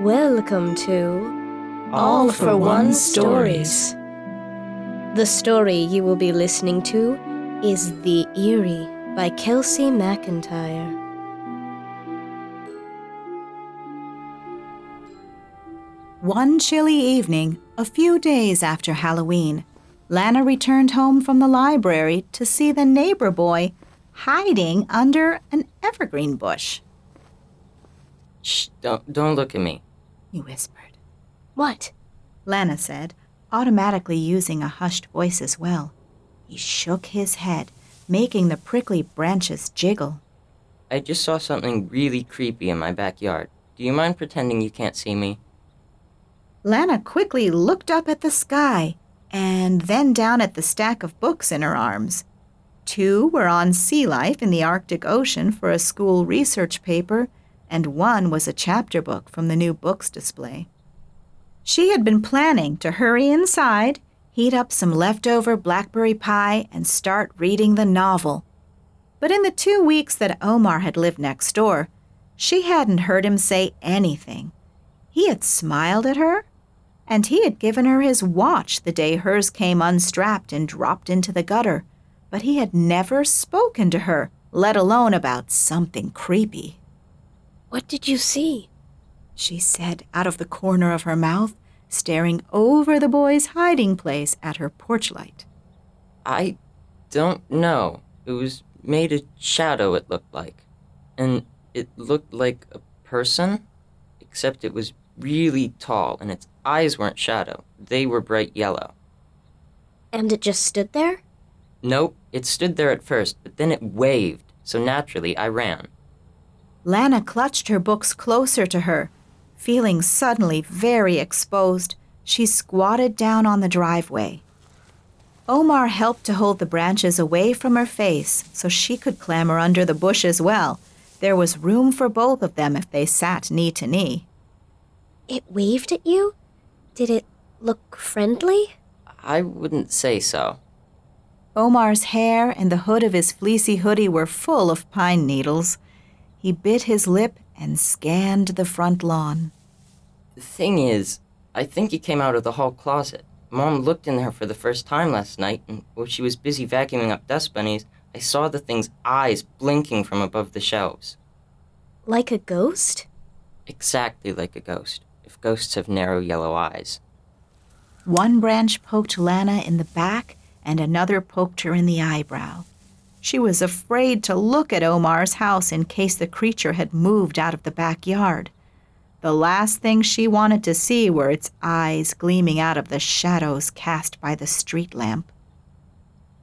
Welcome to All for One Stories. The story you will be listening to is The Eerie by Kelsey McIntyre. One chilly evening, a few days after Halloween, Lana returned home from the library to see the neighbor boy hiding under an evergreen bush. Shh, don't, don't look at me. He whispered. What? Lana said, automatically using a hushed voice as well. He shook his head, making the prickly branches jiggle. I just saw something really creepy in my backyard. Do you mind pretending you can't see me? Lana quickly looked up at the sky and then down at the stack of books in her arms. Two were on sea life in the Arctic Ocean for a school research paper, and one was a chapter book from the new books display. She had been planning to hurry inside, heat up some leftover blackberry pie, and start reading the novel. But in the two weeks that Omar had lived next door, she hadn't heard him say anything. He had smiled at her, and he had given her his watch the day hers came unstrapped and dropped into the gutter, but he had never spoken to her, let alone about something creepy. What did you see? She said out of the corner of her mouth, staring over the boy's hiding place at her porch light. I don't know. It was made of shadow, it looked like. And it looked like a person, except it was really tall, and its eyes weren't shadow. They were bright yellow. And it just stood there? Nope, it stood there at first, but then it waved, so naturally I ran. Lana clutched her books closer to her. Feeling suddenly very exposed, she squatted down on the driveway. Omar helped to hold the branches away from her face so she could clamber under the bush as well. There was room for both of them if they sat knee to knee. It waved at you? Did it look friendly? I wouldn't say so. Omar's hair and the hood of his fleecy hoodie were full of pine needles. He bit his lip and scanned the front lawn. The thing is, I think he came out of the hall closet. Mom looked in there for the first time last night, and while she was busy vacuuming up dust bunnies, I saw the thing's eyes blinking from above the shelves. Like a ghost? Exactly like a ghost, if ghosts have narrow yellow eyes. One branch poked Lana in the back, and another poked her in the eyebrow. She was afraid to look at Omar's house in case the creature had moved out of the backyard. The last thing she wanted to see were its eyes gleaming out of the shadows cast by the street lamp.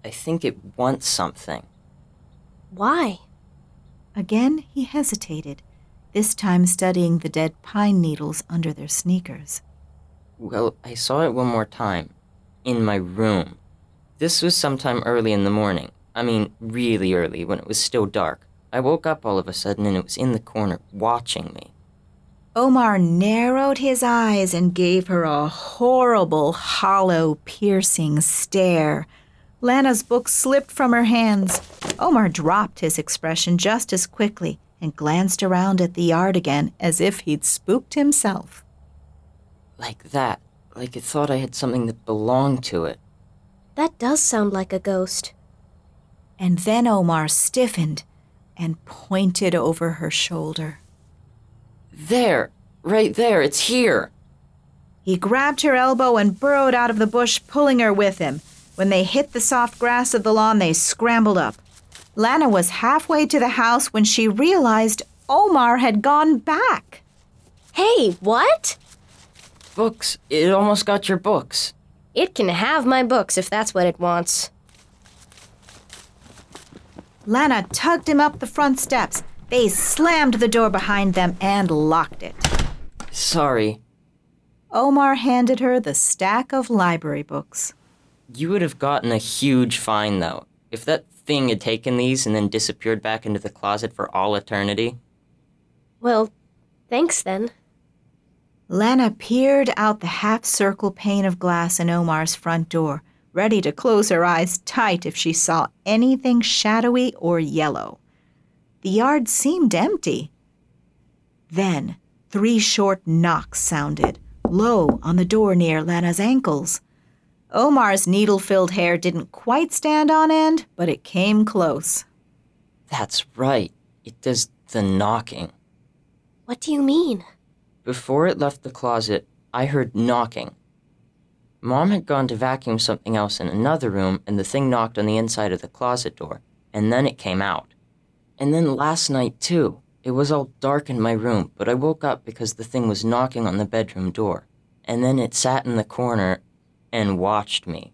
I think it wants something. Why? Again he hesitated, this time studying the dead pine needles under their sneakers. Well, I saw it one more time. In my room. This was sometime early in the morning. I mean, really early, when it was still dark. I woke up all of a sudden and it was in the corner, watching me. Omar narrowed his eyes and gave her a horrible, hollow, piercing stare. Lana's book slipped from her hands. Omar dropped his expression just as quickly and glanced around at the yard again as if he'd spooked himself. Like that. Like it thought I had something that belonged to it. That does sound like a ghost. And then Omar stiffened and pointed over her shoulder. There! Right there! It's here! He grabbed her elbow and burrowed out of the bush, pulling her with him. When they hit the soft grass of the lawn, they scrambled up. Lana was halfway to the house when she realized Omar had gone back. Hey, what? Books! It almost got your books. It can have my books if that's what it wants. Lana tugged him up the front steps. They slammed the door behind them and locked it. Sorry. Omar handed her the stack of library books. You would have gotten a huge fine, though. If that thing had taken these and then disappeared back into the closet for all eternity. Well, thanks then. Lana peered out the half circle pane of glass in Omar's front door, ready to close her eyes tight if she saw anything shadowy or yellow. The yard seemed empty. Then, Three short knocks sounded, low on the door near Lana's ankles. Omar's needle filled hair didn't quite stand on end, but it came close. That's right. It does the knocking. What do you mean? Before it left the closet, I heard knocking. Mom had gone to vacuum something else in another room, and the thing knocked on the inside of the closet door, and then it came out. And then last night, too. It was all dark in my room, but I woke up because the thing was knocking on the bedroom door. And then it sat in the corner and watched me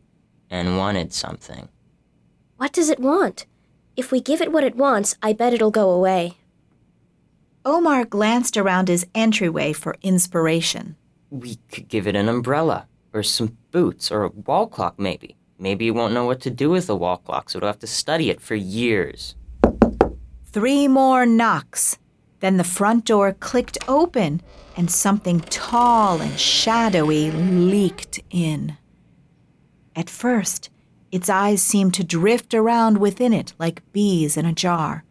and wanted something. What does it want? If we give it what it wants, I bet it'll go away. Omar glanced around his entryway for inspiration. We could give it an umbrella, or some boots, or a wall clock, maybe. Maybe you won't know what to do with a wall clock, so you'll have to study it for years. Three more knocks. Then the front door clicked open and something tall and shadowy leaked in. At first, its eyes seemed to drift around within it like bees in a jar,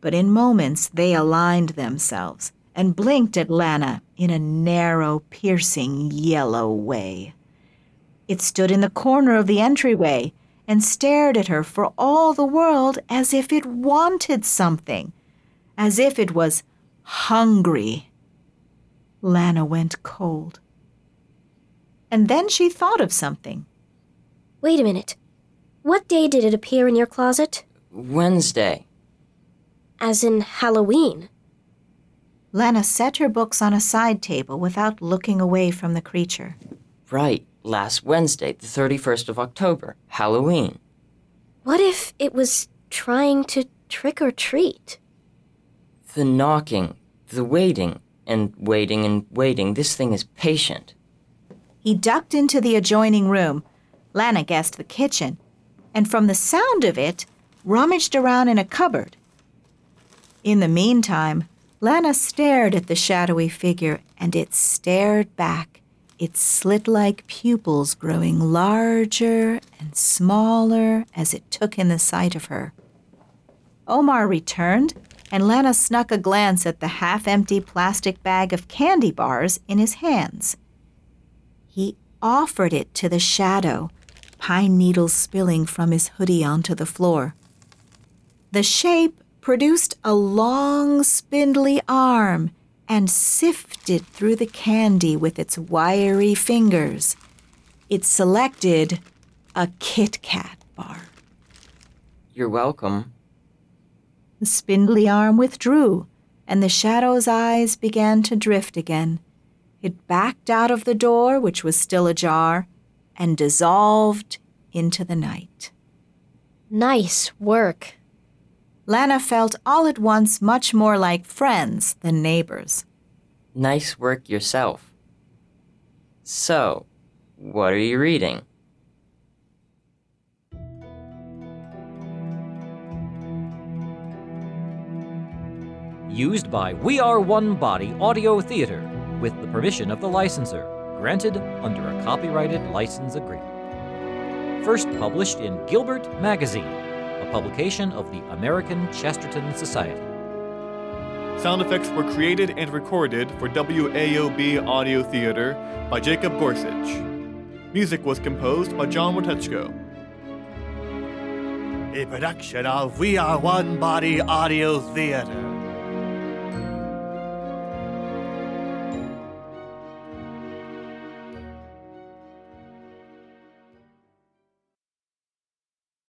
but in moments they aligned themselves and blinked at Lana in a narrow, piercing yellow way. It stood in the corner of the entryway and stared at her for all the world as if it wanted something, as if it was hungry. Lana went cold. And then she thought of something. Wait a minute. What day did it appear in your closet? Wednesday. As in Halloween. Lana set her books on a side table without looking away from the creature. Right, last Wednesday, the 31st of October, Halloween. What if it was trying to trick or treat? The knocking, the waiting, and waiting and waiting. This thing is patient. He ducked into the adjoining room, Lana guessed the kitchen, and from the sound of it, rummaged around in a cupboard. In the meantime, Lana stared at the shadowy figure, and it stared back, its slit like pupils growing larger and smaller as it took in the sight of her. Omar returned, and Lana snuck a glance at the half empty plastic bag of candy bars in his hands. He offered it to the shadow, pine needles spilling from his hoodie onto the floor. The shape produced a long, spindly arm and sifted through the candy with its wiry fingers. It selected a Kit Kat bar. You're welcome. The spindly arm withdrew, and the shadow's eyes began to drift again. It backed out of the door, which was still ajar, and dissolved into the night. Nice work. Lana felt all at once much more like friends than neighbors. Nice work yourself. So, what are you reading? Used by We Are One Body Audio Theater with the permission of the licensor, granted under a copyrighted license agreement. First published in Gilbert Magazine, a publication of the American Chesterton Society. Sound effects were created and recorded for WAOB Audio Theater by Jacob Gorsuch. Music was composed by John Wotechko. A production of We Are One Body Audio Theater.